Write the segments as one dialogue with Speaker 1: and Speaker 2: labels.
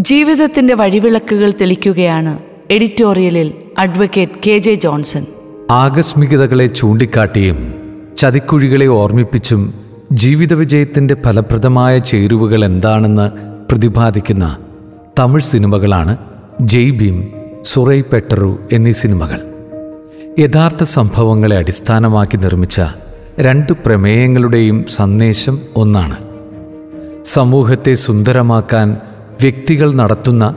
Speaker 1: ജീവിതത്തിന്റെ വഴിവിളക്കുകൾ തെളിക്കുകയാണ് എഡിറ്റോറിയലിൽ അഡ്വക്കേറ്റ് കെ ജെ ജോൺസൺ.
Speaker 2: ആകസ്മികതകളെ ചൂണ്ടിക്കാട്ടിയും ചതിക്കുഴികളെ ഓർമ്മിപ്പിച്ചും ജീവിത വിജയത്തിന്റെ ഫലപ്രദമായ ചേരുവകൾ എന്താണെന്ന് പ്രതിപാദിക്കുന്ന തമിഴ് സിനിമകളാണ് ജയ് ഭീം സുറൈ പെട്ടറു എന്നീ സിനിമകൾ. യഥാർത്ഥ സംഭവങ്ങളെ അടിസ്ഥാനമാക്കി നിർമ്മിച്ച രണ്ട് പ്രമേയങ്ങളുടെയും സന്ദേശം ഒന്നാണ്. സമൂഹത്തെ സുന്ദരമാക്കാൻ വ്യക്തികൾ നടത്തുന്ന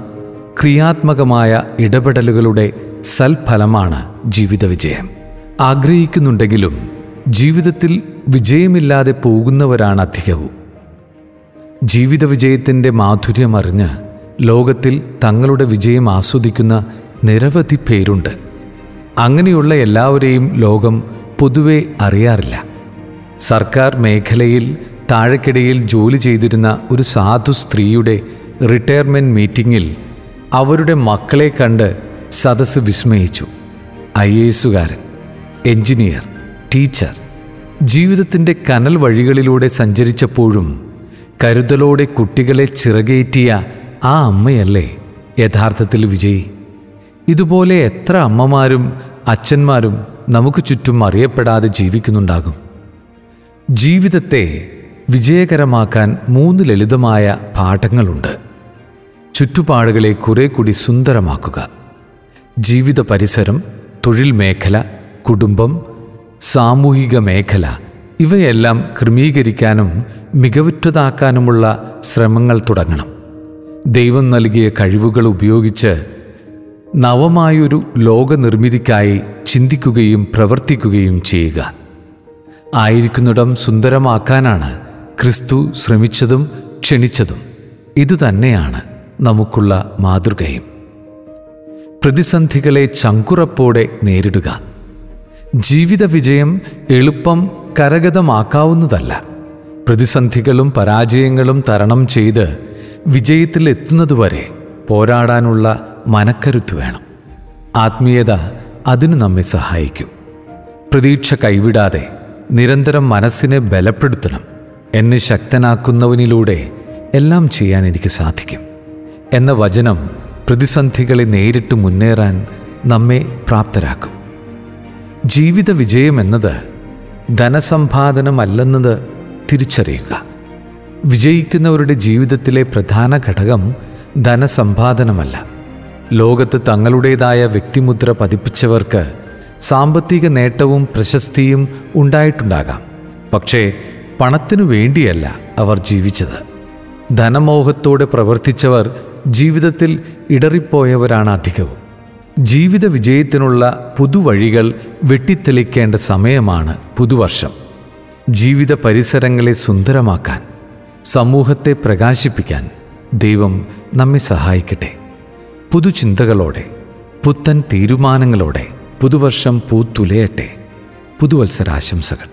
Speaker 2: ക്രിയാത്മകമായ ഇടപെടലുകളുടെ സൽഫലമാണ് ജീവിത വിജയം ആഗ്രഹിക്കുന്നുണ്ടെങ്കിലും ജീവിതത്തിൽ വിജയമില്ലാതെ പോകുന്നവരാണ് അധികവും. ജീവിത വിജയത്തിന്റെ മാധുര്യമറിഞ്ഞ് ലോകത്തിൽ തങ്ങളുടെ വിജയം ആസ്വദിക്കുന്ന നിരവധി പേരുണ്ട്. അങ്ങനെയുള്ള എല്ലാവരെയും ലോകം പൊതുവെ അറിയാറില്ല. സർക്കാർ മേഖലയിൽ താഴെക്കിടയിൽ ജോലി ചെയ്തിരുന്ന ഒരു സാധു സ്ത്രീയുടെ റിട്ടയർമെന്റ് മീറ്റിങ്ങിൽ അവരുടെ മക്കളെ കണ്ട് സദസ്സ് വിസ്മയിച്ചു. ഐ എ എസുകാരൻ എഞ്ചിനീയർ ടീച്ചർ ജീവിതത്തിന്റെ കനൽ വഴികളിലൂടെ സഞ്ചരിച്ചപ്പോഴും കരുതലോടെ കുട്ടികളെ ചിറകേറ്റിയ ആ അമ്മയല്ലേ യഥാർത്ഥത്തിൽ വിജയി? ഇതുപോലെ എത്ര അമ്മമാരും അച്ഛന്മാരും നമുക്ക് ചുറ്റും അറിയപ്പെടാതെ ജീവിക്കുന്നുണ്ടാകും. ജീവിതത്തെ വിജയകരമാക്കാൻ മൂന്ന് ലളിതമായ പാഠങ്ങളുണ്ട്. ചുറ്റുപാടുകളെ കുറെ കൂടി സുന്ദരമാക്കുക. ജീവിത പരിസരം തൊഴിൽ മേഖല കുടുംബം സാമൂഹിക മേഖല ഇവയെല്ലാം ക്രമീകരിക്കാനും മികവുറ്റതാക്കാനുമുള്ള ശ്രമങ്ങൾ തുടങ്ങണം. ദൈവം നൽകിയ കഴിവുകൾ ഉപയോഗിച്ച് നവമായൊരു ലോകനിർമ്മിതിക്കായി ചിന്തിക്കുകയും പ്രവർത്തിക്കുകയും ചെയ്യുക. ആയിരിക്കുന്നിടം സുന്ദരമാക്കാനാണ് ക്രിസ്തു ശ്രമിച്ചതും ക്ഷണിച്ചതും. ഇതുതന്നെയാണ് നമുക്കുള്ള മാതൃകയും പ്രതിസന്ധികളെ ചങ്കുറപ്പോടെ നേരിടുക. ജീവിത വിജയം എളുപ്പം കരഗതമാക്കാവുന്നതല്ല. പ്രതിസന്ധികളും പരാജയങ്ങളും തരണം ചെയ്ത് വിജയത്തിലെത്തുന്നതുവരെ പോരാടാനുള്ള മനക്കരുത്ത് വേണം. ആത്മീയത അതിനു നമ്മെ സഹായിക്കും. പ്രതീക്ഷ കൈവിടാതെ നിരന്തരം മനസ്സിനെ ബലപ്പെടുത്തണം. എന്നെ ശക്തനാക്കുന്നവനിലൂടെ എല്ലാം ചെയ്യാൻ എനിക്ക് സാധിക്കും. എന്ന വചനം പ്രതിസന്ധികളെ നേരിട്ട് മുന്നേറാൻ നമ്മെ പ്രാപ്തരാക്കും. ജീവിത വിജയം എന്നത് ധനസമ്പാദനമല്ലെന്നത് തിരിച്ചറിയുക. വിജയിക്കുന്നവരുടെ ജീവിതത്തിലെ പ്രധാന ഘടകം ധനസമ്പാദനമല്ല. ലോകത്ത് തങ്ങളുടേതായ വ്യക്തിമുദ്ര പതിപ്പിച്ചവർക്ക് സാമ്പത്തിക നേട്ടവും പ്രശസ്തിയും ഉണ്ടായിട്ടുണ്ടാകാം. പക്ഷേ പണത്തിനു വേണ്ടിയല്ല അവർ ജീവിച്ചത്. ധനമോഹത്തോടെ പ്രവർത്തിച്ചവർ ജീവിതത്തിൽ ഇടറിപ്പോയവരാണ് അധികവും. ജീവിത വിജയത്തിനുള്ള പുതുവഴികൾ വെട്ടിത്തെളിക്കേണ്ട സമയമാണ് പുതുവർഷം. ജീവിത പരിസരങ്ങളെ സുന്ദരമാക്കാൻ സമൂഹത്തെ പ്രകാശിപ്പിക്കാൻ ദൈവം നമ്മെ സഹായിക്കട്ടെ. പുതുചിന്തകളോടെ പുത്തൻ തീരുമാനങ്ങളോടെ പുതുവർഷം പൂത്തുലയട്ടെ. പുതുവത്സരാശംസകൾ.